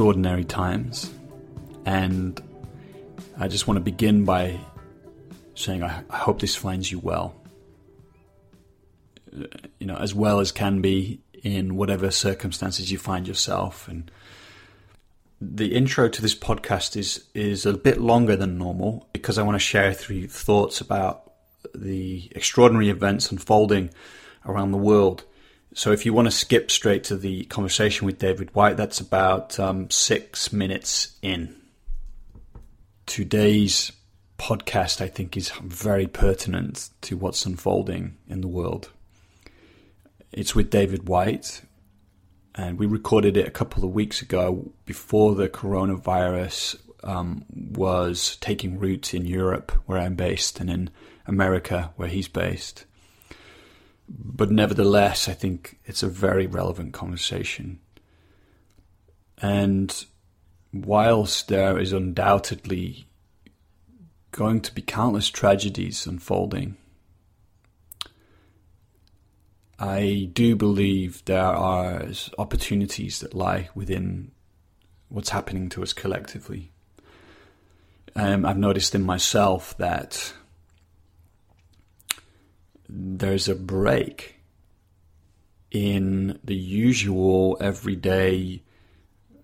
extraordinary times. And I just want to begin by saying I, hope this finds you well. You know, as well as can be in whatever circumstances you find yourself. And the intro to this podcast is is a bit longer than normal because I want to share three thoughts about the extraordinary events unfolding around the world. So if you want to skip straight to the conversation with David Whyte, that's about um, six minutes in. Today's podcast, I think, is very pertinent to what's unfolding in the world. It's with David Whyte, and we recorded it a couple of weeks ago before the coronavirus um, was taking root in Europe, where I'm based, and in America, where he's based. But nevertheless, I think it's a very relevant conversation. And whilst there is undoubtedly going to be countless tragedies unfolding, I do believe there are opportunities that lie within what's happening to us collectively. Um, I've noticed in myself that there's a break in the usual everyday,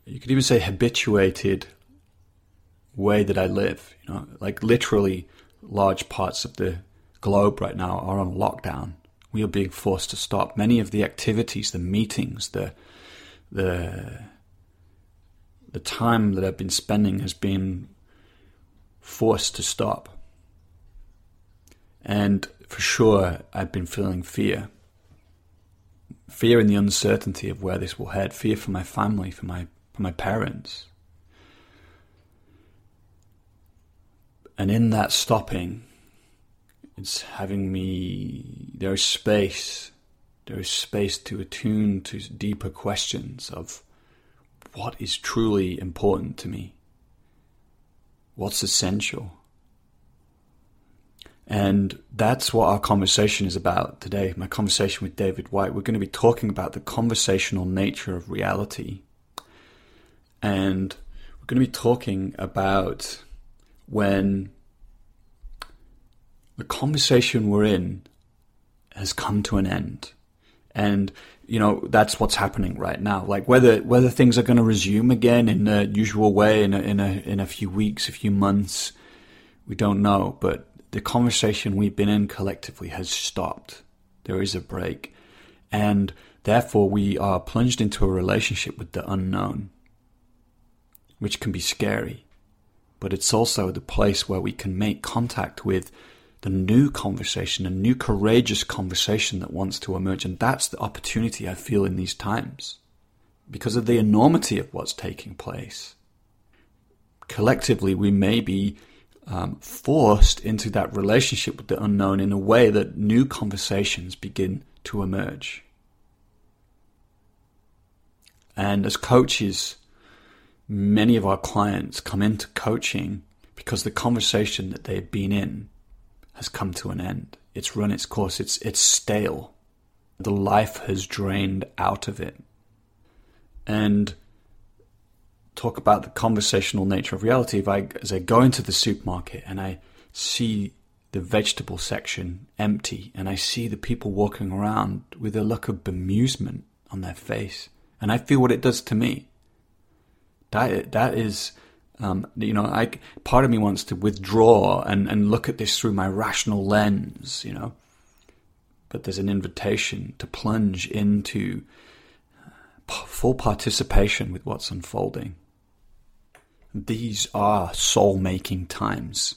you could even say habituated way that I live. You know, like literally large parts of the globe right now are on lockdown we are being forced to stop. Many of the activities, the meetings, the the the time that I've been spending has been forced to stop. And for sure, I've been feeling fear. Fear in the uncertainty of where this will head. Fear for my family, for my for my parents. And in that stopping, it's having me, there is space, there is space to attune to deeper questions of what is truly important to me, what's essential. And that's what our conversation is about today. My conversation with David Whyte. We're going to be talking about the conversational nature of reality. And we're going to be talking about when the conversation we're in has come to an end. And, you know, that's what's happening right now. Like whether, whether things are going to resume again in the usual way in a, in a, in a few weeks, a few months, we don't know. But the conversation we've been in collectively has stopped. There is a break. And therefore we are plunged into a relationship with the unknown, which can be scary. But it's also the place where we can make contact with the new conversation, a new courageous conversation that wants to emerge. And that's the opportunity I feel in these times because of the enormity of what's taking place. Collectively, we may be um, forced into that relationship with the unknown in a way that new conversations begin to emerge. And as coaches, many of our clients come into coaching because the conversation that they've been in has come to an end. It's run its course. It's it's stale. The life has drained out of it. And talk about the conversational nature of reality. If I as I go into the supermarket and I see the vegetable section empty and I see the people walking around with a look of bemusement on their face and I feel what it does to me. That that is um, you know, I, part of me wants to withdraw and, and look at this through my rational lens, you know. But there's an invitation to plunge into uh, full participation with what's unfolding. These are soul making times.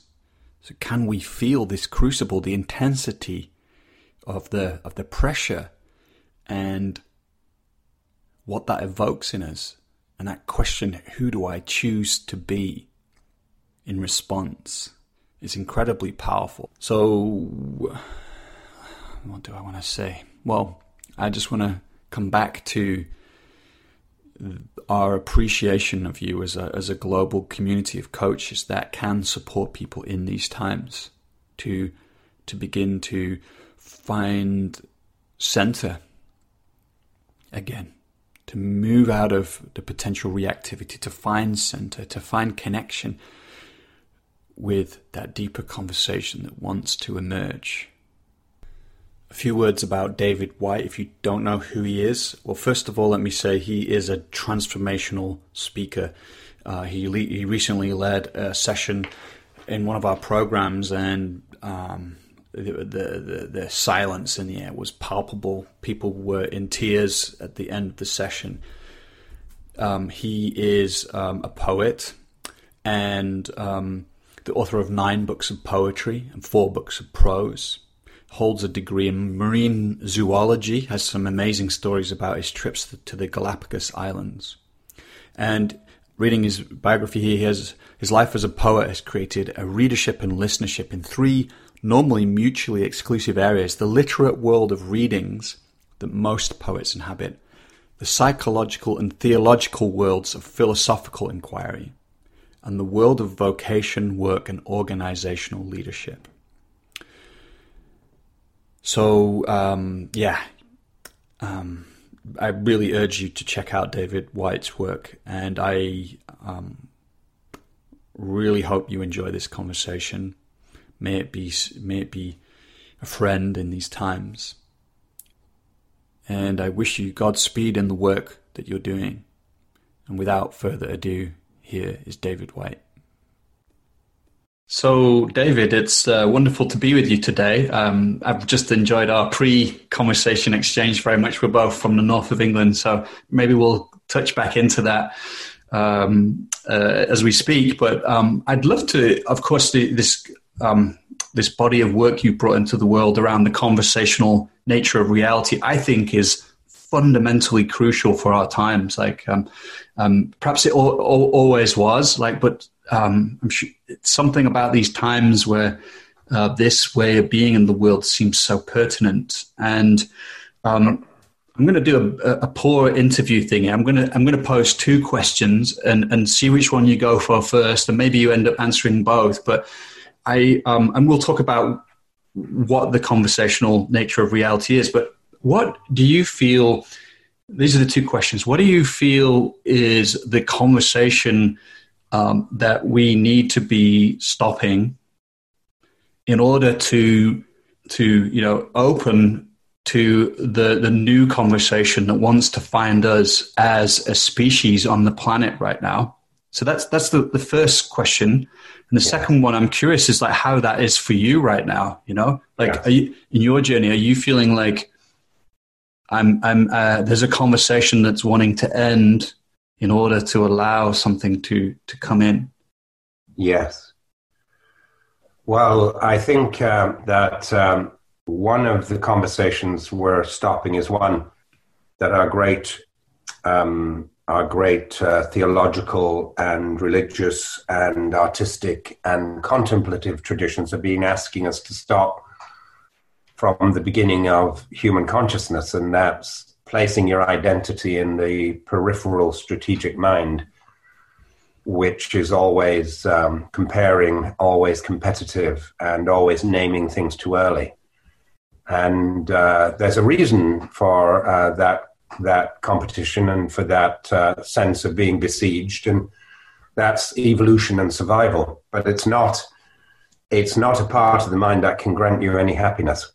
So can we feel this crucible, the intensity of the of the pressure and what that evokes in us and that question, who do I choose to be in response, is incredibly powerful. So, what do I want to say? Well, I just want to come back to our appreciation of you as a, as a global community of coaches that can support people in these times to to begin to find center again, to move out of the potential reactivity, to find center, to find connection with that deeper conversation that wants to emerge. A few words about David Whyte if you don't know who he is. Well, first of all, let me say he is a transformational speaker. Uh, he, le- he recently led a session in one of our programs, and um, the, the, the, silence in the air was palpable. People were in tears at the end of the session. Um, he is um, a poet and um, the author of nine books of poetry and four books of prose holds a degree in marine zoology, has some amazing stories about his trips to the Galapagos Islands. And reading his biography here, he has, his life as a poet has created a readership and listenership in three normally mutually exclusive areas the literate world of readings that most poets inhabit, the psychological and theological worlds of philosophical inquiry, and the world of vocation, work, and organizational leadership. So um, yeah, um, I really urge you to check out David Whyte's work, and I um, really hope you enjoy this conversation. May it be may it be a friend in these times. And I wish you Godspeed in the work that you're doing. And without further ado, here is David Whyte. So, David, it's uh, wonderful to be with you today. Um, I've just enjoyed our pre conversation exchange very much. We're both from the north of England, so maybe we'll touch back into that um, uh, as we speak. But um, I'd love to, of course, the, this um, this body of work you brought into the world around the conversational nature of reality, I think, is fundamentally crucial for our times. Like, um, um, perhaps it al- al- always was. Like, but um, I'm sure it's something about these times where uh, this way of being in the world seems so pertinent. And um, I'm going to do a, a, poor interview thing. I'm going to I'm going to pose two questions and and see which one you go for first, and maybe you end up answering both. But I um, and we'll talk about what the conversational nature of reality is. But what do you feel? These are the two questions. What do you feel is the conversation? Um, that we need to be stopping in order to to you know open to the the new conversation that wants to find us as a species on the planet right now. So that's that's the, the first question. And the yeah. second one I'm curious is like how that is for you right now, you know? Like yeah. are you in your journey, are you feeling like I'm I'm uh, there's a conversation that's wanting to end in order to allow something to, to come in? Yes. Well, I think uh, that um, one of the conversations we're stopping is one that our great, um, our great uh, theological and religious and artistic and contemplative traditions have been asking us to stop from the beginning of human consciousness, and that's placing your identity in the peripheral strategic mind, which is always um, comparing, always competitive, and always naming things too early. And uh, there's a reason for uh, that that competition and for that uh, sense of being besieged, and that's evolution and survival. But it's not it's not a part of the mind that can grant you any happiness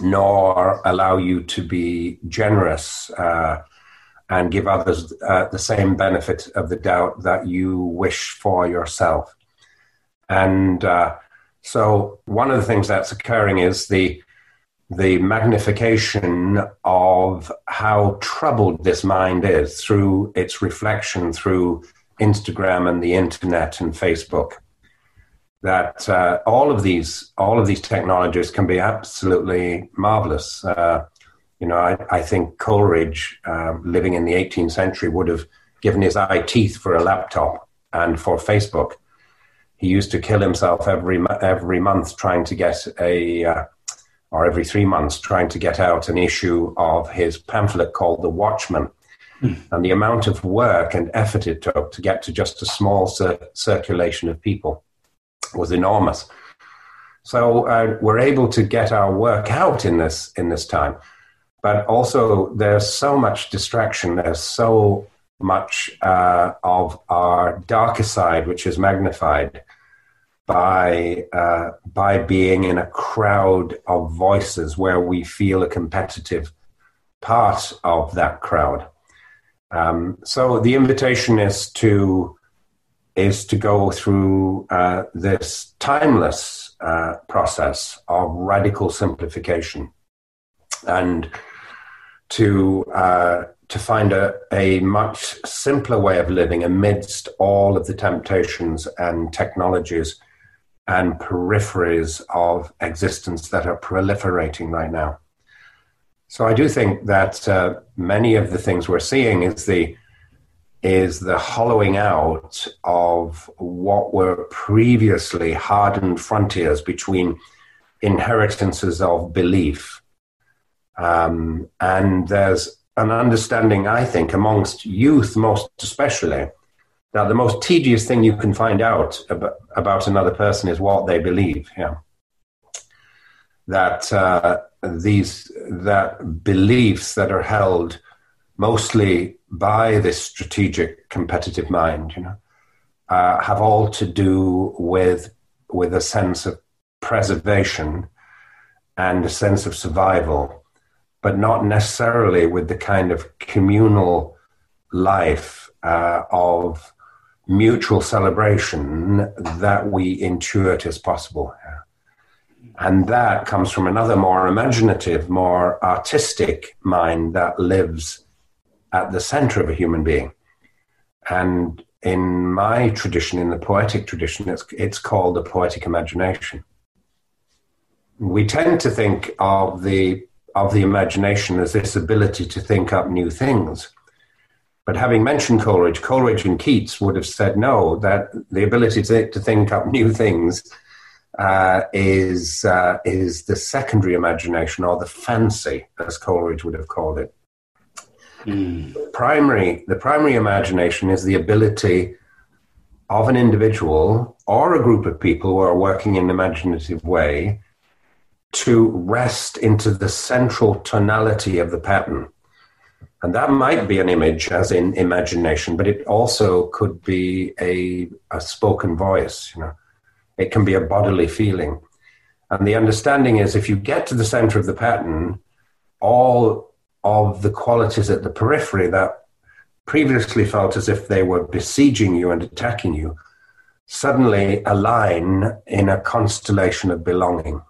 nor allow you to be generous uh, and give others uh, the same benefit of the doubt that you wish for yourself. And uh, so, one of the things that's occurring is the the magnification of how troubled this mind is through its reflection through Instagram and the internet and Facebook that uh, all of these all of these technologies can be absolutely marvelous. Uh, you know, I, I think Coleridge, uh, living in the 18th century, would have given his eye teeth for a laptop and for Facebook. He used to kill himself every every month trying to get a, uh, or every three months trying to get out an issue of his pamphlet called The Watchman. Mm. And the amount of work and effort it took to get to just a small cir- circulation of people was enormous. So uh, we're able to get our work out in this in this time. but also there's so much distraction. There's so much uh, of our darker side, which is magnified by uh, by being in a crowd of voices where we feel a competitive part of that crowd. Um, so the invitation is to is to go through uh, this timeless uh, process of radical simplification and to uh, to find a, a much simpler way of living amidst all of the temptations and technologies and peripheries of existence that are proliferating right now. So I do think that uh, many of the things we're seeing is the is the hollowing out of what were previously hardened frontiers between inheritances of belief. Um, and there's an understanding, I think, amongst youth most especially, that the most tedious thing you can find out about, about another person is what they believe. Yeah. That uh, these that beliefs that are held mostly by this strategic competitive mind, you know, uh, have all to do with with a sense of preservation and a sense of survival, but not necessarily with the kind of communal life uh, of mutual celebration that we intuit as possible. And that comes from another more imaginative, more artistic mind that lives at the center of a human being. And in my tradition, in the poetic tradition, it's, it's called the poetic imagination. We tend to think of the, of the imagination as this ability to think up new things. But having mentioned Coleridge, Coleridge and Keats would have said no, that the ability to, to think up new things uh, is, uh, is the secondary imagination or the fancy, as Coleridge would have called it. Mm. Primary, the primary imagination is the ability of an individual or a group of people who are working in an imaginative way to rest into the central tonality of the pattern. And that might be an image, as in imagination, but it also could be a, a spoken voice, you know it can be a bodily feeling. And the understanding is if you get to the center of the pattern, all of the qualities at the periphery that previously felt as if they were besieging you and attacking you suddenly align in a constellation of belonging.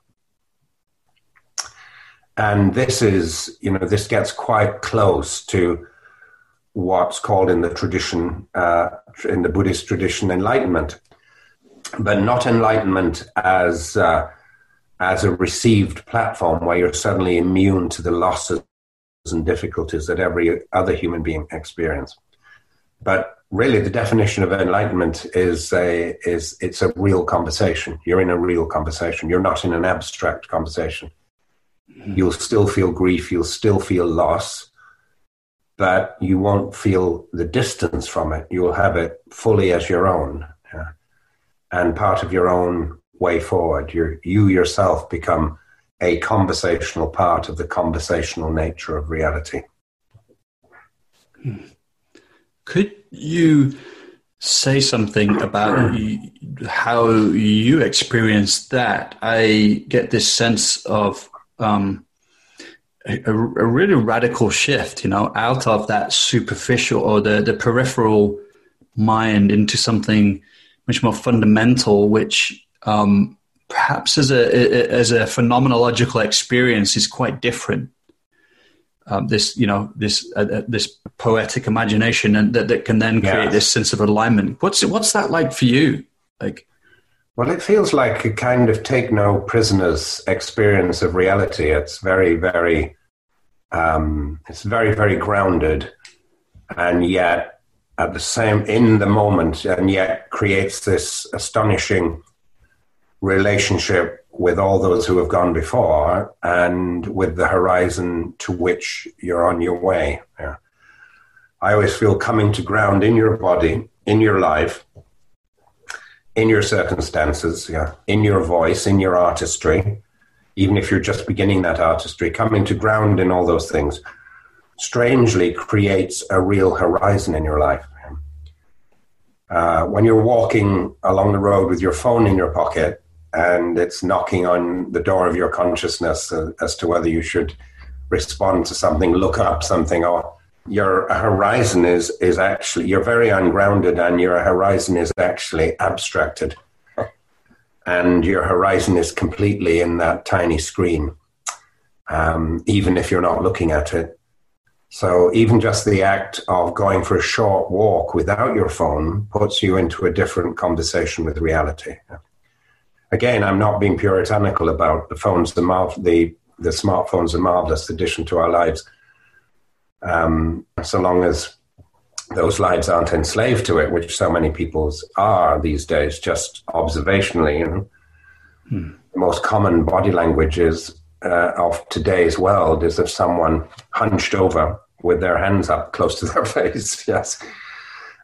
And this is, you know, this gets quite close to what's called in the tradition, uh, in the Buddhist tradition, enlightenment but not enlightenment as uh, as a received platform where you're suddenly immune to the losses and difficulties that every other human being experience. But really, the definition of enlightenment is a is it's a real conversation. You're in a real conversation. You're not in an abstract conversation. You'll still feel grief. You'll still feel loss. But you won't feel the distance from it. You'll have it fully as your own and part of your own way forward. you you yourself become a conversational part of the conversational nature of reality. Could you say something about how you experienced that? I get this sense of um, a, a, really radical shift, you know, out of that superficial or the, the peripheral mind into something much more fundamental, which um, perhaps as a as a phenomenological experience is quite different. Um, this you know this uh, uh, this poetic imagination and that, that can then create this sense of alignment. What's what's that like for you? Like, well, it feels like a kind of take no prisoners experience of reality. It's very very um, it's very very grounded, and yet at the same in the moment and yet creates this astonishing relationship with all those who have gone before and with the horizon to which you're on your way. Yeah. I always feel coming to ground in your body, in your life, in your circumstances, yeah, in your voice, in your artistry, even if you're just beginning that artistry, coming to ground in all those things strangely creates a real horizon in your life. Uh, when you're walking along the road with your phone in your pocket and it's knocking on the door of your consciousness uh, as to whether you should respond to something, look up something, or your horizon is, is actually, you're very ungrounded and your horizon is actually abstracted. And your horizon is completely in that tiny screen, um, even if you're not looking at it. So even just the act of going for a short walk without your phone puts you into a different conversation with reality. Again, I'm not being puritanical about the phones. The, mar- the, the smartphones a marvelous addition to our lives. Um, so long as those lives aren't enslaved to it, which so many people's are these days, just observationally, you know. Hmm. The most common body language is uh, of today's world is of someone hunched over with their hands up close to their face. yes.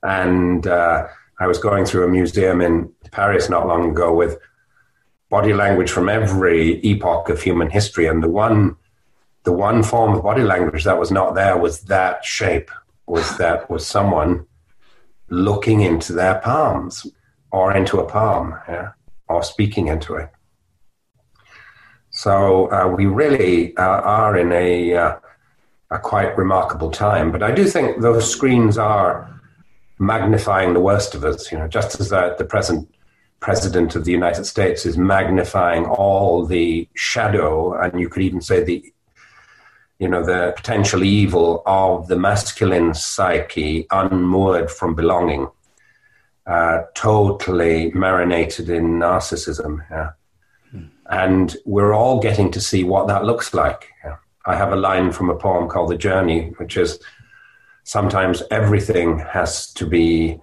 And uh, I was going through a museum in Paris not long ago with body language from every epoch of human history. And the one, the one form of body language that was not there was that shape, was that was someone looking into their palms or into a palm, yeah, or speaking into it. So uh, we really uh, are in a, uh, a quite remarkable time. But I do think those screens are magnifying the worst of us. You know, just as the, the present president of the United States is magnifying all the shadow, and you could even say the you know the potential evil of the masculine psyche unmoored from belonging, uh, totally marinated in narcissism. Yeah and we're all getting to see what that looks like. I have a line from a poem called The Journey, which is sometimes everything has to be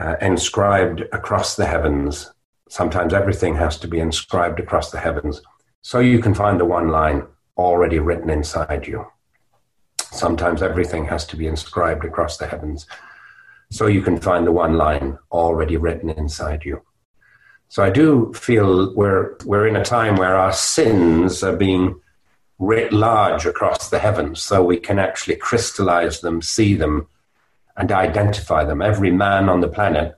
uh, inscribed across the heavens. Sometimes everything has to be inscribed across the heavens. So you can find the one line already written inside you. Sometimes everything has to be inscribed across the heavens. So you can find the one line already written inside you. So I do feel we're, we're in a time where our sins are being writ large across the heavens so we can actually crystallize them, see them, and identify them. Every man on the planet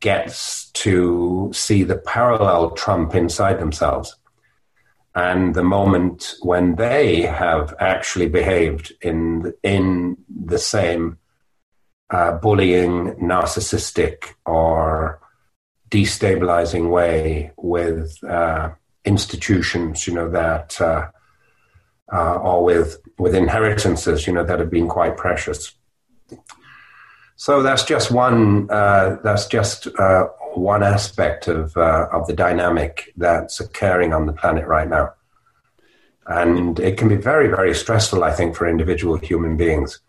gets to see the parallel trump inside themselves. And the moment when they have actually behaved in, in the same uh, bullying, narcissistic, or destabilizing way with uh, institutions, you know, that uh, uh, or with with inheritances, you know, that have been quite precious. So that's just one. Uh, that's just uh, one aspect of uh, of the dynamic that's occurring on the planet right now, and it can be very, very stressful. I think for individual human beings,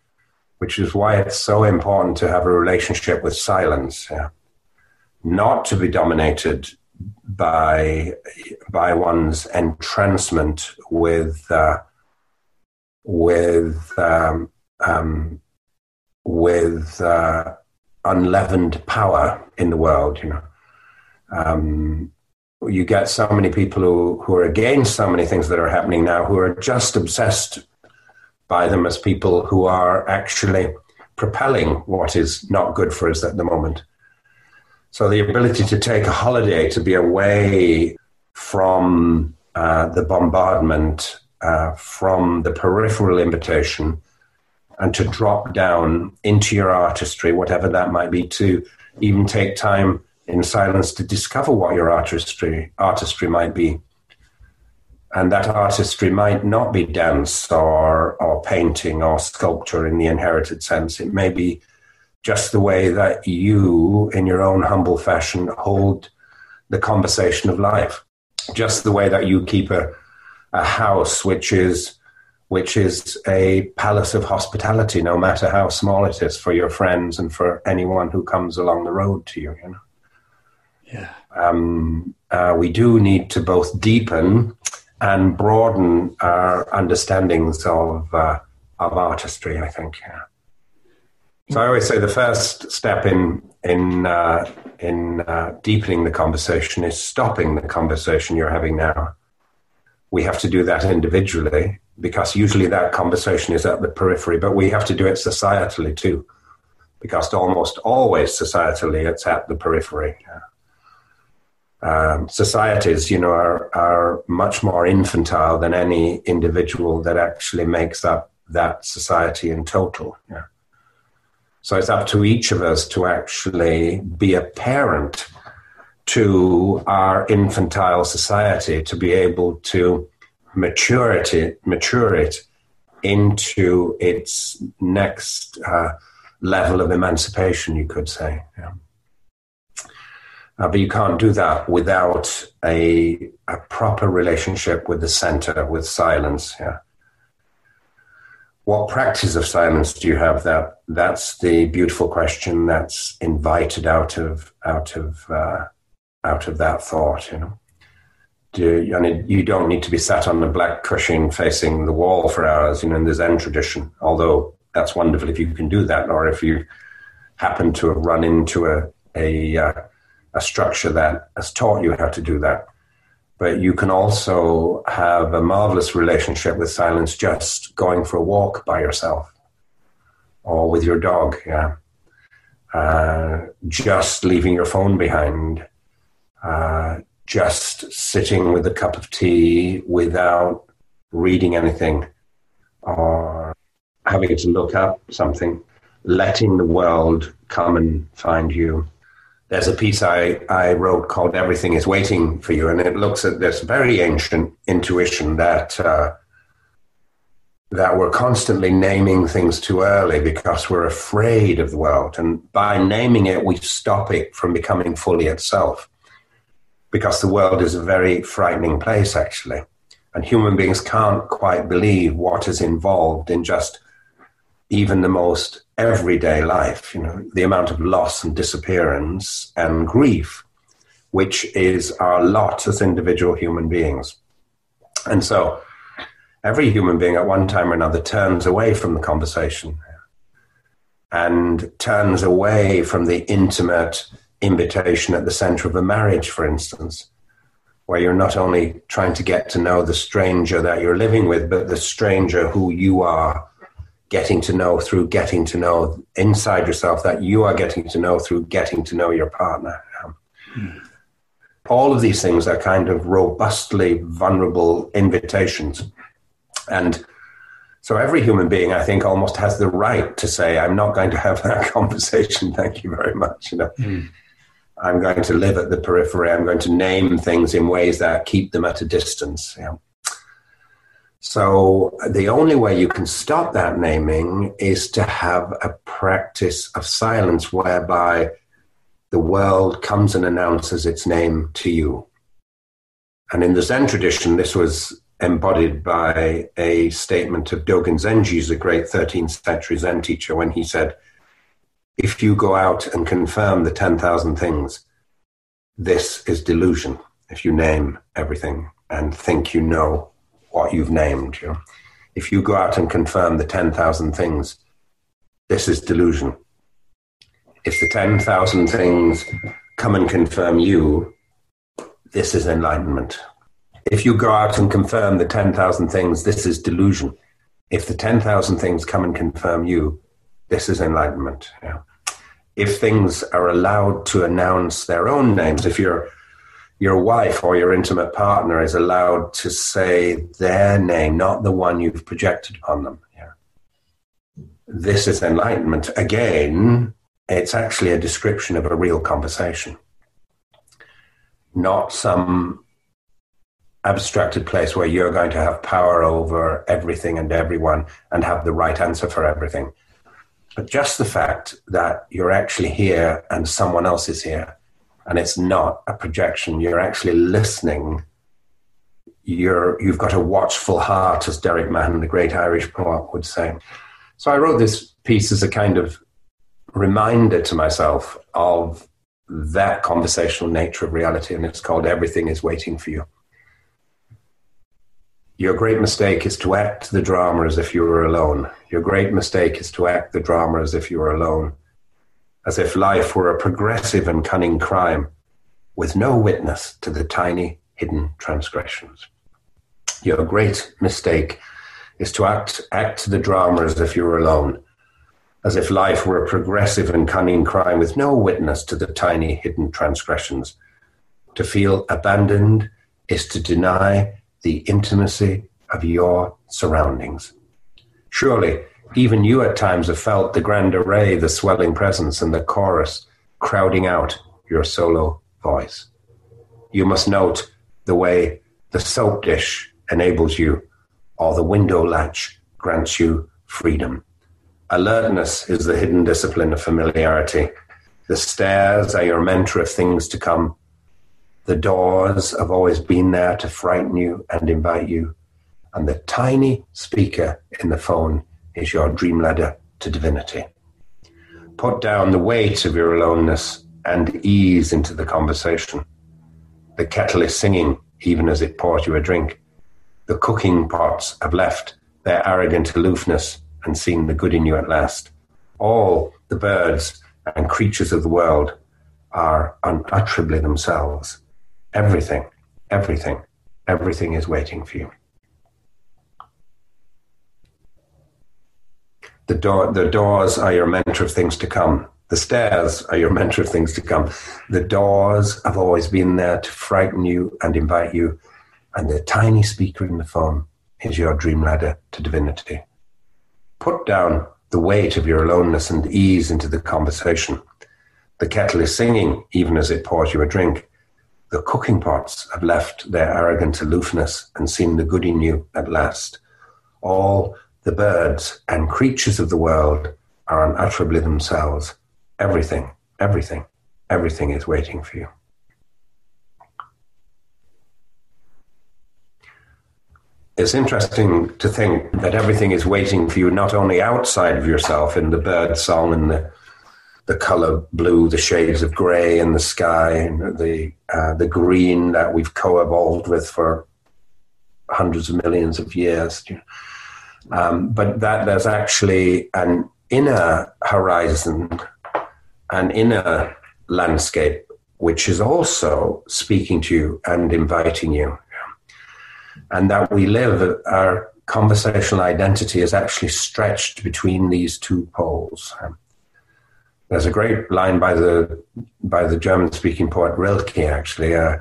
which is why it's so important to have a relationship with silence. Yeah not to be dominated by by one's entrancement with uh, with um, um, with uh, unleavened power in the world. You know, um, you get so many people who who are against so many things that are happening now, who are just obsessed by them as people who are actually propelling what is not good for us at the moment. So the ability to take a holiday, to be away from uh, the bombardment, uh, from the peripheral invitation, and to drop down into your artistry, whatever that might be, to even take time in silence to discover what your artistry artistry might be. And that artistry might not be dance or, or painting or sculpture in the inherited sense. It may be just the way that you, in your own humble fashion, hold the conversation of life. Just the way that you keep a, a house which is which is a palace of hospitality, no matter how small it is, for your friends and for anyone who comes along the road to you. You know. Yeah. Um, uh, we do need to both deepen and broaden our understandings of uh, of artistry. I think. Yeah. So I always say the first step in in uh, in uh, deepening the conversation is stopping the conversation you're having now. we have to do that individually because usually that conversation is at the periphery, but we have to do it societally too, because almost always societally it's at the periphery. Um, societies, you know, are, are much more infantile than any individual that actually makes up that society in total. Yeah. So it's up to each of us to actually be a parent to our infantile society to be able to mature it, mature it into its next uh, level of emancipation, you could say. Yeah. Uh, but you can't do that without a, a proper relationship with the center, with silence. Yeah. What practice of silence do you have? That that's the beautiful question that's invited out of out of uh, out of that thought. You know, do I mean, you don't need to be sat on a black cushion facing the wall for hours. You know, in the Zen tradition, although that's wonderful if you can do that, or if you happen to have run into a a uh, a structure that has taught you how to do that. But you can also have a marvelous relationship with silence just going for a walk by yourself or with your dog, yeah. Uh, just leaving your phone behind, uh, just sitting with a cup of tea without reading anything or having to look up something, letting the world come and find you there's a piece I, I wrote called Everything is Waiting for You, and it looks at this very ancient intuition that uh, that we're constantly naming things too early because we're afraid of the world. And by naming it, we stop it from becoming fully itself. Because the world is a very frightening place, actually. And human beings can't quite believe what is involved in just even the most everyday life, you know, the amount of loss and disappearance and grief, which is our lot as individual human beings. And so every human being at one time or another turns away from the conversation and turns away from the intimate invitation at the center of a marriage, for instance, where you're not only trying to get to know the stranger that you're living with, but the stranger who you are getting to know through getting to know inside yourself that you are getting to know through getting to know your partner. Um, mm. All of these things are kind of robustly vulnerable invitations. And so every human being, I think, almost has the right to say, I'm not going to have that conversation. Thank you very much. You know, mm. I'm going to live at the periphery. I'm going to name things in ways that keep them at a distance. Know? So the only way you can stop that naming is to have a practice of silence whereby the world comes and announces its name to you. And in the Zen tradition, this was embodied by a statement of Dogen Zenji, the great 13th century Zen teacher, when he said, If you go out and confirm the 10,000 things, this is delusion. If you name everything and think you know what you've named. You know? If you go out and confirm the 10,000 things, this is delusion. If the 10,000 things come and confirm you, this is enlightenment. If you go out and confirm the 10,000 things, this is delusion. If the 10,000 things come and confirm you, this is enlightenment. Yeah. If things are allowed to announce their own names, if you're your wife or your intimate partner is allowed to say their name, not the one you've projected upon them. Yeah. This is enlightenment. Again, it's actually a description of a real conversation, not some abstracted place where you're going to have power over everything and everyone and have the right answer for everything. But just the fact that you're actually here and someone else is here and it's not a projection. You're actually listening. You're, you've got a watchful heart, as Derek Mahon, the great Irish poet, would say. So I wrote this piece as a kind of reminder to myself of that conversational nature of reality, and it's called Everything is Waiting for You. Your great mistake is to act the drama as if you were alone. Your great mistake is to act the drama as if you were alone as if life were a progressive and cunning crime with no witness to the tiny hidden transgressions. Your great mistake is to act, act the drama as if you were alone, as if life were a progressive and cunning crime with no witness to the tiny hidden transgressions. To feel abandoned is to deny the intimacy of your surroundings. Surely, even you at times have felt the grand array, the swelling presence, and the chorus crowding out your solo voice. You must note the way the soap dish enables you, or the window latch grants you freedom. Alertness is the hidden discipline of familiarity. The stairs are your mentor of things to come. The doors have always been there to frighten you and invite you. And the tiny speaker in the phone is your dream ladder to divinity. Put down the weight of your aloneness and ease into the conversation. The kettle is singing even as it pours you a drink. The cooking pots have left their arrogant aloofness and seen the good in you at last. All the birds and creatures of the world are unutterably themselves. Everything, everything, everything is waiting for you. The, door, the doors are your mentor of things to come. The stairs are your mentor of things to come. The doors have always been there to frighten you and invite you. And the tiny speaker in the phone is your dream ladder to divinity. Put down the weight of your aloneness and ease into the conversation. The kettle is singing even as it pours you a drink. The cooking pots have left their arrogant aloofness and seen the good in you at last. All the birds and creatures of the world are unutterably themselves. Everything, everything, everything is waiting for you. It's interesting to think that everything is waiting for you not only outside of yourself in the bird song and the the color blue, the shades of gray in the sky, and the uh, the green that we've co-evolved with for hundreds of millions of years. Um, but that there's actually an inner horizon, an inner landscape, which is also speaking to you and inviting you, and that we live our conversational identity is actually stretched between these two poles. Um, there's a great line by the by the German-speaking poet Rilke. Actually, uh,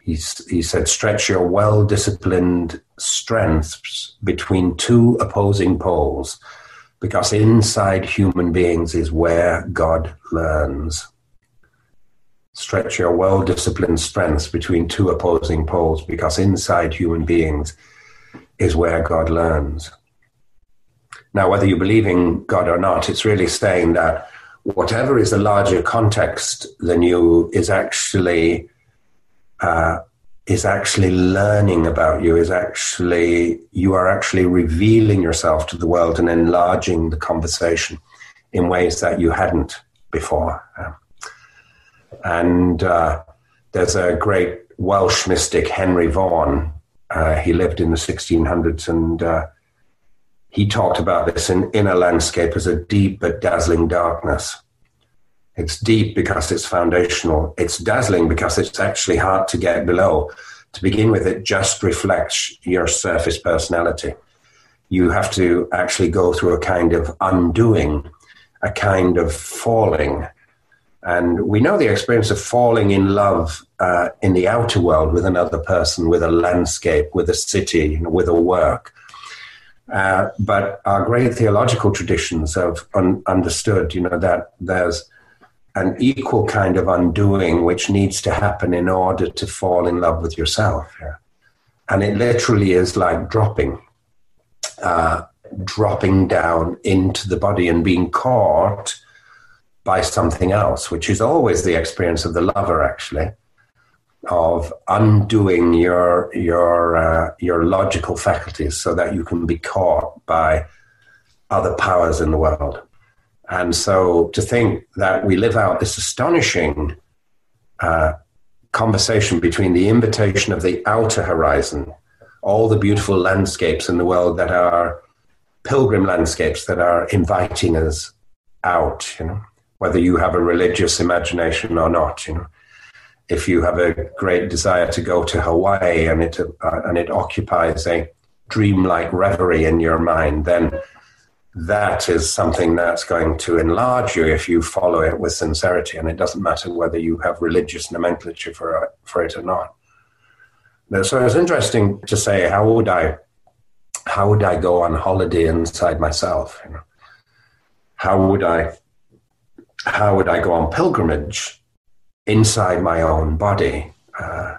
he he said, "Stretch your well-disciplined strengths between two opposing poles, because inside human beings is where God learns." Stretch your well-disciplined strengths between two opposing poles, because inside human beings is where God learns. Now, whether you believe in God or not, it's really saying that whatever is a larger context than you is actually uh, is actually learning about you is actually you are actually revealing yourself to the world and enlarging the conversation in ways that you hadn't before. And uh, there's a great welsh mystic henry vaughan uh, he lived in the 1600s and uh, he talked about this in inner landscape as a deep but dazzling darkness. It's deep because it's foundational. It's dazzling because it's actually hard to get below. To begin with, it just reflects your surface personality. You have to actually go through a kind of undoing, a kind of falling. And we know the experience of falling in love uh, in the outer world with another person, with a landscape, with a city, with a work. Uh, but our great theological traditions have un- understood, you know, that there's an equal kind of undoing which needs to happen in order to fall in love with yourself. Yeah? And it literally is like dropping, uh, dropping down into the body and being caught by something else, which is always the experience of the lover, actually of undoing your your uh, your logical faculties so that you can be caught by other powers in the world. And so to think that we live out this astonishing uh, conversation between the invitation of the outer horizon, all the beautiful landscapes in the world that are pilgrim landscapes that are inviting us out, you know, whether you have a religious imagination or not, you know if you have a great desire to go to Hawaii and it uh, and it occupies a dreamlike reverie in your mind, then that is something that's going to enlarge you if you follow it with sincerity. And it doesn't matter whether you have religious nomenclature for, uh, for it or not. So it's interesting to say, how would I, how would I go on holiday inside myself? You know? How would I, how would I go on pilgrimage inside my own body, uh,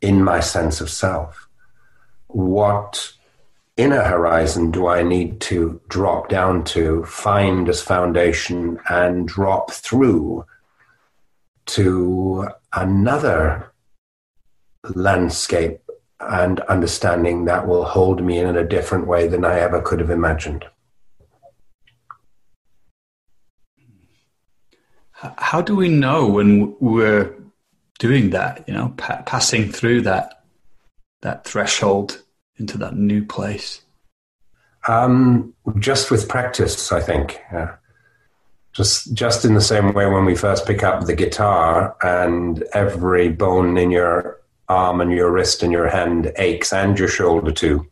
in my sense of self? What inner horizon do I need to drop down to, find as foundation, and drop through to another landscape and understanding that will hold me in a different way than I ever could have imagined. How do we know when we're doing that? You know, pa- passing through that that threshold into that new place? Um, just with practice, I think. Yeah. Just, just in the same way when we first pick up the guitar and every bone in your arm and your wrist and your hand aches and your shoulder too,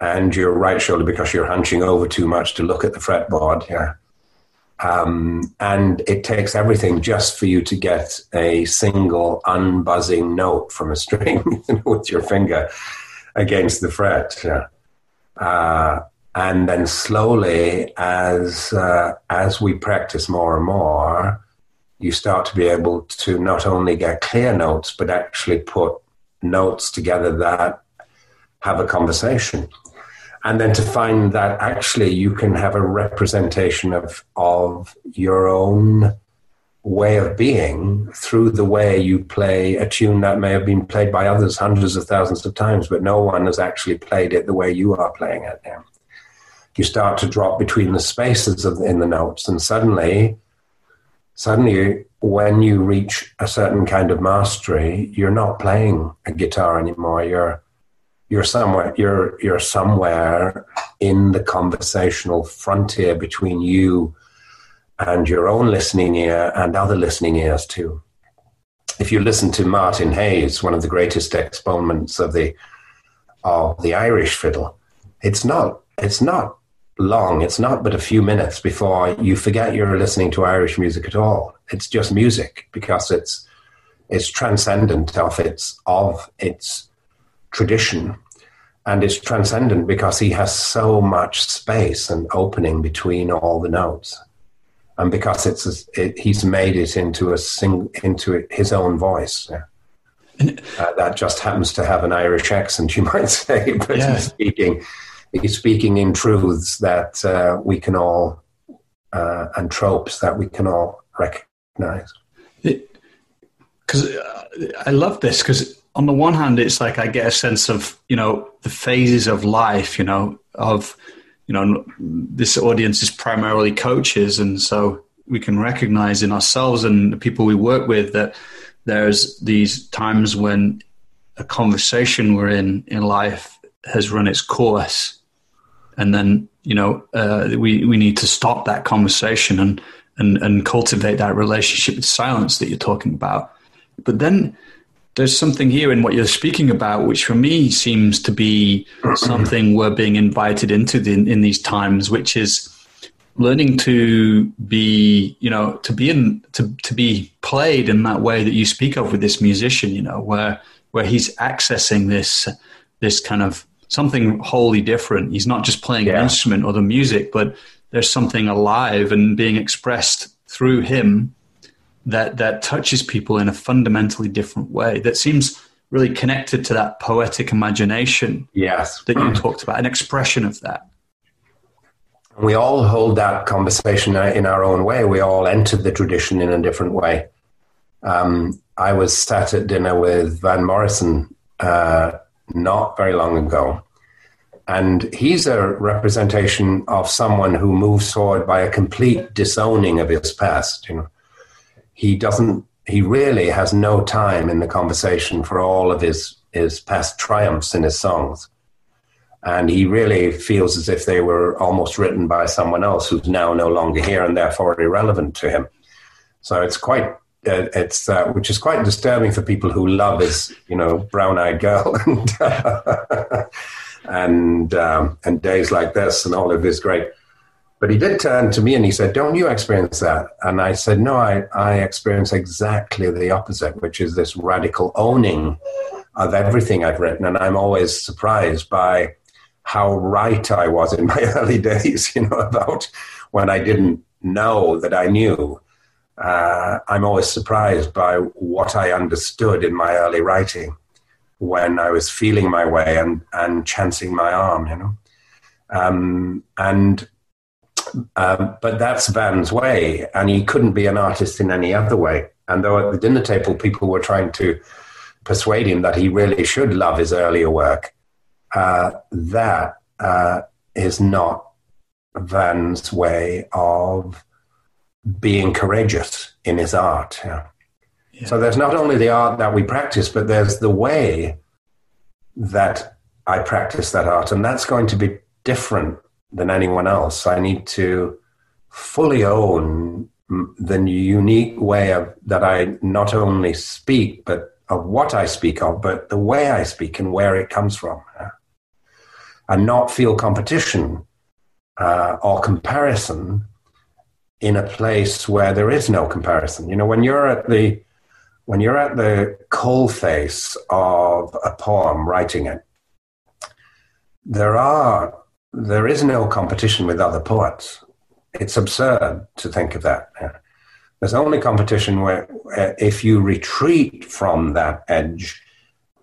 and your right shoulder because you're hunching over too much to look at the fretboard. Yeah. Um, and it takes everything just for you to get a single unbuzzing note from a string with your finger against the fret. Uh, and then slowly, as uh, as we practice more and more, you start to be able to not only get clear notes, but actually put notes together that have a conversation. And then to find that actually you can have a representation of of your own way of being through the way you play a tune that may have been played by others hundreds of thousands of times, but no one has actually played it the way you are playing it. now. You start to drop between the spaces of, in the notes, and suddenly, suddenly, when you reach a certain kind of mastery, you're not playing a guitar anymore. You're you're somewhere you're you're somewhere in the conversational frontier between you and your own listening ear and other listening ears too. If you listen to Martin Hayes, one of the greatest exponents of the of the Irish fiddle, it's not it's not long. It's not but a few minutes before you forget you're listening to Irish music at all. It's just music because it's it's transcendent of its of its tradition and it's transcendent because he has so much space and opening between all the notes and because it's a, it, he's made it into a sing into his own voice. Yeah. Uh, that just happens to have an Irish accent, you might say, but yeah. he's speaking he's speaking in truths that uh, we can all uh, and tropes that we can all recognize. Because uh, I love this because on the one hand, it's like I get a sense of you know the phases of life, you know of you know, this audience is primarily coaches, and so we can recognize in ourselves and the people we work with that there's these times when a conversation we're in in life has run its course, and then you know uh, we we need to stop that conversation and and and cultivate that relationship with silence that you're talking about. But then there's something here in what you're speaking about, which for me seems to be something we're being invited into the, in these times, which is learning to be, you know, to be in, to, to be played in that way that you speak of with this musician, you know, where, where he's accessing this, this kind of something wholly different. He's not just playing yeah. an instrument or the music, but there's something alive and being expressed through him that that touches people in a fundamentally different way that seems really connected to that poetic imagination yes. that you talked about an expression of that. We all hold that conversation in our own way. We all entered the tradition in a different way. Um, i was sat at dinner with van morrison uh, not very long ago. And he's a representation of someone who moves forward by a complete disowning of his past you know he doesn't he really has no time in the conversation for all of his his past triumphs in his songs and he really feels as if they were almost written by someone else who's now no longer here and therefore irrelevant to him so it's quite uh, it's uh, which is quite disturbing for people who love his, you know, brown-eyed girl and and um, and days like this and all of his great. But he did turn to me and he said, "Don't you experience that?" And I said, "No, I I experience exactly the opposite, which is this radical owning of everything I've written, and I'm always surprised by." how right I was in my early days, you know, about when I didn't know that I knew. Uh, I'm always surprised by what I understood in my early writing when I was feeling my way and, and chancing my arm, you know. Um, and um, but that's Van's way, and he couldn't be an artist in any other way. And though at the dinner table people were trying to persuade him that he really should love his earlier work, uh, that uh, is not Van's way of being courageous in his art. Yeah. Yeah. So there's not only the art that we practice, but there's the way that I practice that art, and that's going to be different than anyone else. I need to fully own the unique way of that I not only speak, but of what I speak of, but the way I speak and where it comes from. Yeah and not feel competition uh, or comparison in a place where there is no comparison. You know, when you're at the when you're at the coal face of a poem, writing it, there are there is no competition with other poets. It's absurd to think of that. There's only competition where if you retreat from that edge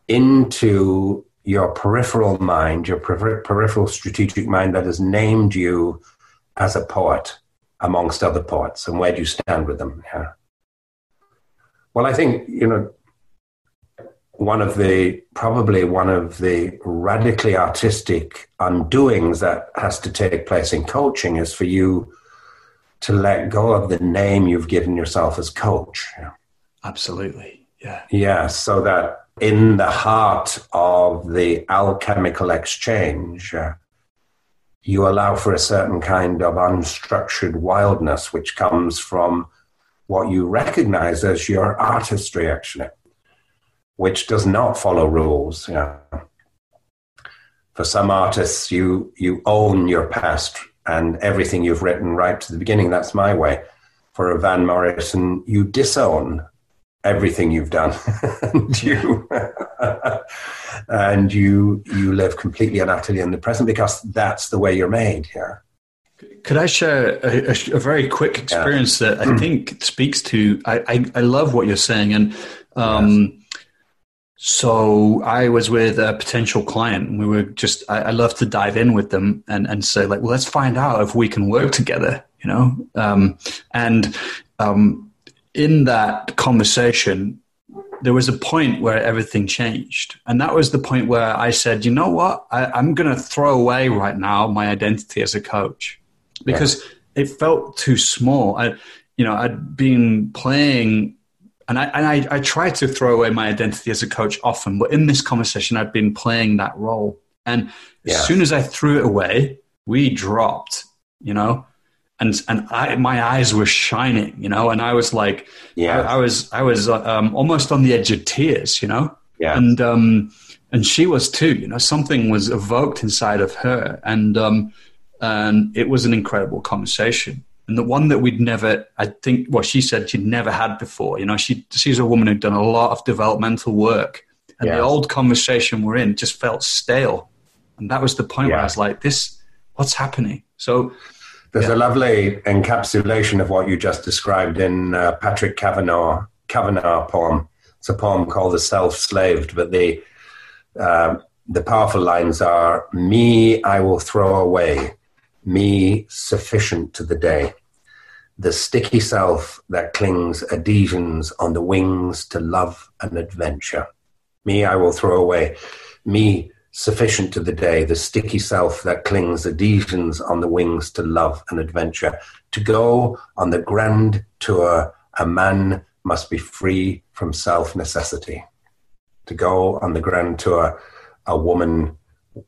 into your peripheral mind, your peripheral strategic mind that has named you as a poet amongst other poets, and where do you stand with them? Yeah. Well, I think you know one of the probably one of the radically artistic undoings that has to take place in coaching is for you to let go of the name you've given yourself as coach. Absolutely. Yeah. Yeah. So that in the heart of the alchemical exchange, uh, you allow for a certain kind of unstructured wildness which comes from what you recognize as your artistry, actually, which does not follow rules. Yeah. For some artists, you, you own your past and everything you've written right to the beginning. That's my way. For a Van Morrison, you disown everything you've done and you and you you live completely and utterly in the present because that's the way you're made here could I share a, a, a very quick experience yeah. that I think speaks to? I, I, I, love what you're saying, and um, yes. So I was with a potential client, and we were just. I, I, love to dive in with them and and say like, well, let's find out if we can work together, you know. Um, and um, in that conversation, there was a point where everything changed. And that was the point where I said, you know what? I, am going to throw away right now my identity as a coach because yeah. it felt too small. I, you know, I'd been playing and I, and I, I tried to throw away my identity as a coach often, but in this conversation, I'd been playing that role. And yeah. as soon as I threw it away, we dropped, you know? and and I, my eyes were shining, you know, and I was like, yeah, I, I was I was um, almost on the edge of tears, you know, yeah, and um, and she was too, you know, something was evoked inside of her, and um, and it was an incredible conversation, and the one that we'd never, I think, well, she said she'd never had before, you know, she she's a woman who'd done a lot of developmental work, and the old conversation we're in just felt stale, and that was the point yeah. where I was like, this, what's happening? So there's yeah. a lovely encapsulation of what you just described in uh, Patrick Kavanagh Kavanagh poem. It's a poem called "The Self-Slaved," but the uh, the powerful lines are: "Me, I will throw away, me sufficient to the day." The sticky self that clings adhesions on the wings to love and adventure. Me, I will throw away. Me, sufficient to the day, the sticky self that clings adhesions on the wings to love and adventure. To go on the grand tour, a man must be free from self necessity. To go on the grand tour, a woman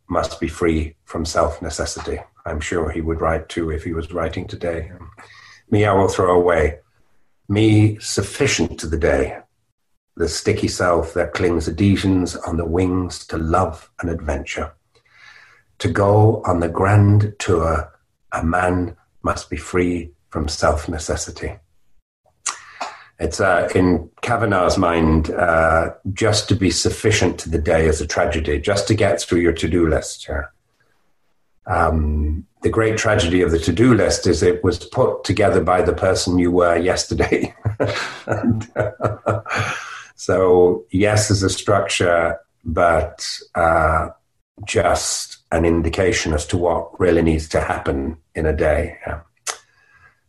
must be free from self necessity. I'm sure he would write too if he was writing today. Me, I will throw away. me sufficient to the day, the sticky self that clings adhesions on the wings to love and adventure. To go on the grand tour, a man must be free from self necessity. It's uh, in Kavanagh's mind, uh, just to be sufficient to the day is a tragedy, just to get through your to do list. Yeah. Um, the great tragedy of the to do list is it was put together by the person you were yesterday. and, uh, so, yes, as a structure, but uh, just an indication as to what really needs to happen in a day. Yeah.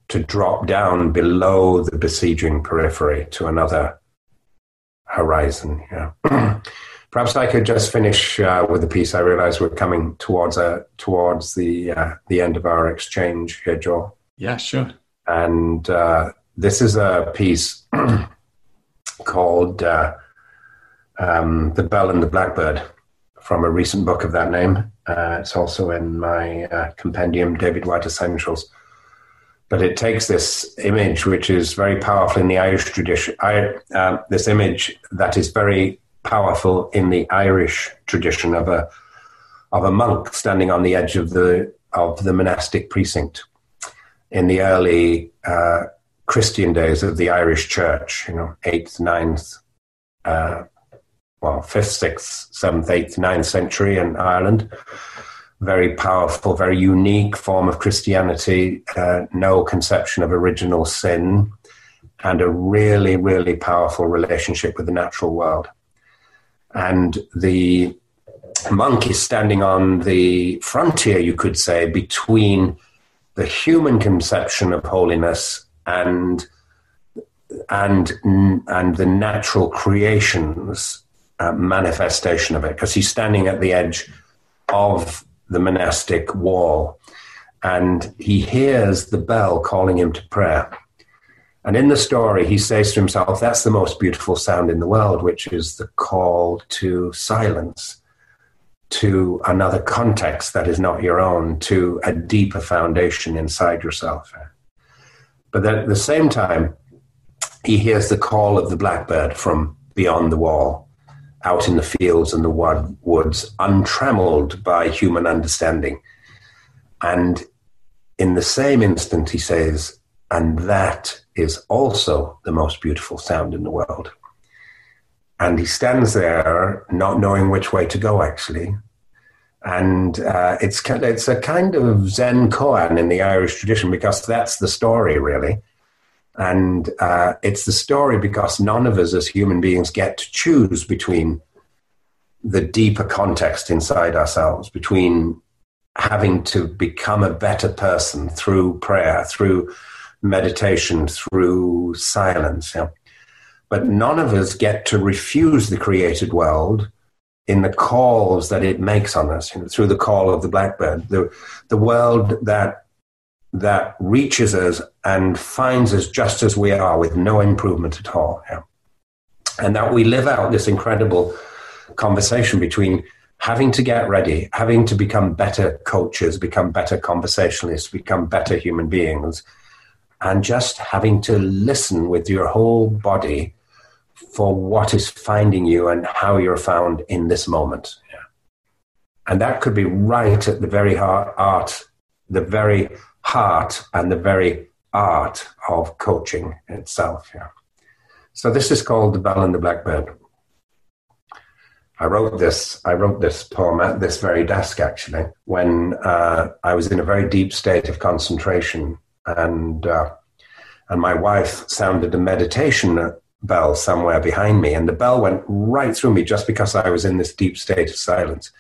To drop down below the besieging periphery to another horizon. Yeah. Perhaps I could just finish uh, with a piece. I realize we're coming towards a uh, towards the uh, the end of our exchange here, Joel. Yeah, sure. And uh, this is a piece called uh, um, "The Bell and the Blackbird" from a recent book of that name. Uh, it's also in my compendium, David Whyte Essentials. But it takes this image, which is very powerful in the Irish tradition. I, this image that is very powerful in the Irish tradition of a of a monk standing on the edge of the of the monastic precinct in the early uh, Christian days of the Irish Church, you know, eighth, ninth, uh, well, fifth, sixth, seventh, eighth, ninth century in Ireland. Very powerful, very unique form of Christianity. Uh, no conception of original sin, and a really, really powerful relationship with the natural world and the monk is standing on the frontier, you could say, between the human conception of holiness and and and the natural creation's uh, manifestation of it, because he's standing at the edge of the monastic wall, and he hears the bell calling him to prayer. And in the story, he says to himself, That's the most beautiful sound in the world, which is the call to silence, to another context that is not your own, to a deeper foundation inside yourself. But then at the same time, he hears the call of the blackbird from beyond the wall, out in the fields and the woods, untrammeled by human understanding. And in the same instant, he says, and that is also the most beautiful sound in the world. And he stands there not knowing which way to go, actually. And uh, it's, it's a kind of Zen koan in the Irish tradition because that's the story, really. And uh, it's the story because none of us as human beings get to choose between the deeper context inside ourselves, between having to become a better person through prayer, through meditation, through silence. Yeah? But none of us get to refuse the created world in the calls that it makes on us, you know, through the call of the blackbird, the, the world that that reaches us and finds us just as we are with no improvement at all. Yeah? And that we live out this incredible conversation between having to get ready, having to become better coaches, become better conversationalists, become better human beings, and just having to listen with your whole body for what is finding you and how you're found in this moment. Yeah. And that could be right at the very heart, art, the very heart and the very art of coaching itself. Yeah. So this is called The Bell and the Blackbird. I wrote this. I wrote this poem at this very desk, actually, when uh, I was in a very deep state of concentration and uh, and my wife sounded a meditation bell somewhere behind me, and the bell went right through me just because I was in this deep state of silence.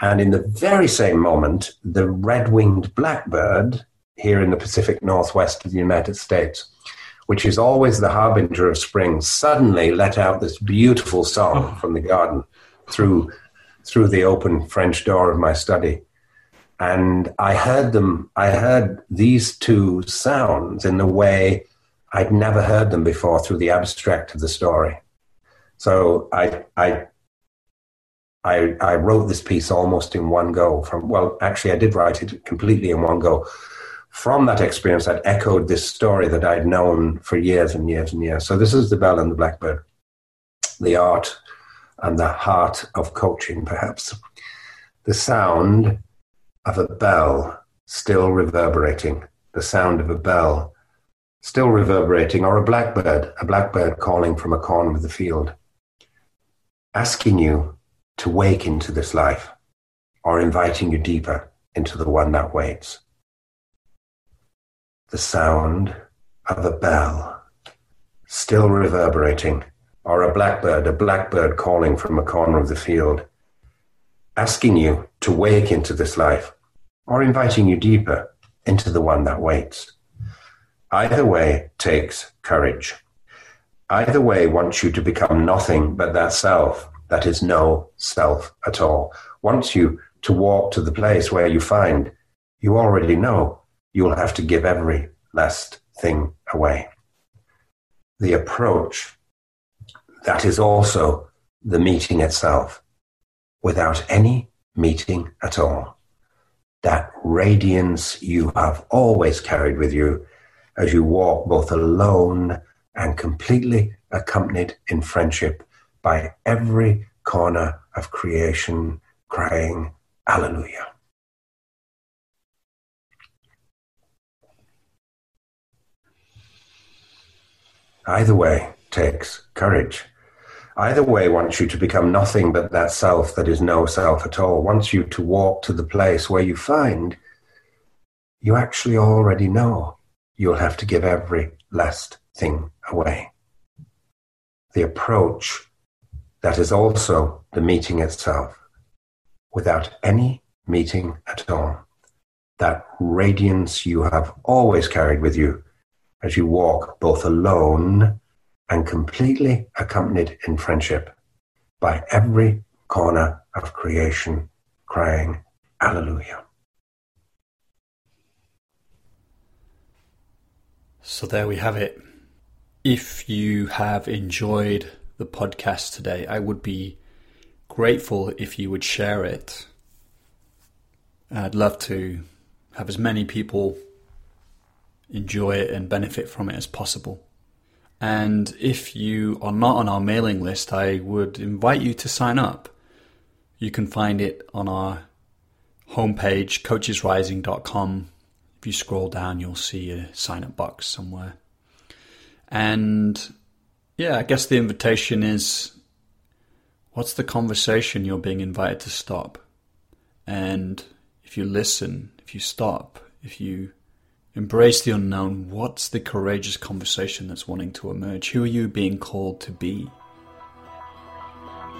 And in the very same moment, the red winged blackbird here in the Pacific Northwest of the United States, which is always the harbinger of spring, suddenly let out this beautiful song oh. from the garden through, through the open French door of my study and I heard them. I heard these two sounds in the way I'd never heard them before through the abstract of the story. So I, I, I, I wrote this piece almost in one go. From well, actually, I did write it completely in one go. from that experience, that echoed this story that I'd known for years and years and years. So this is the bell and the blackbird, the art and the heart of coaching, perhaps. The sound of a bell still reverberating, the sound of a bell still reverberating, or a blackbird, a blackbird calling from a corner of the field, asking you to wake into this life, or inviting you deeper into the one that waits. The sound of a bell still reverberating, or a blackbird, a blackbird calling from a corner of the field, asking you to wake into this life, or inviting you deeper into the one that waits. Either way takes courage. Either way wants you to become nothing but that self that is no self at all. Wants you to walk to the place where you find you already know you'll have to give every last thing away. The approach that is also the meeting itself without any meeting at all. That radiance you have always carried with you as you walk both alone and completely accompanied in friendship by every corner of creation crying, Alleluia. Either way takes courage. Either way wants you to become nothing but that self that is no self at all, wants you to walk to the place where you find you actually already know you'll have to give every last thing away. The approach that is also the meeting itself, without any meeting at all. That radiance you have always carried with you as you walk both alone and completely accompanied in friendship by every corner of creation crying, Alleluia. So there we have it. If you have enjoyed the podcast today, I would be grateful if you would share it. I'd love to have as many people enjoy it and benefit from it as possible. And if you are not on our mailing list, I would invite you to sign up. You can find it on our homepage, coachesrising.com if you scroll down, you'll see a sign up box somewhere. And yeah, I guess the invitation is what's the conversation you're being invited to stop? And if you listen, if you stop, if you embrace the unknown, what's the courageous conversation that's wanting to emerge? Who are you being called to be?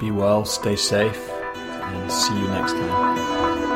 Be well, stay safe, and see you next time.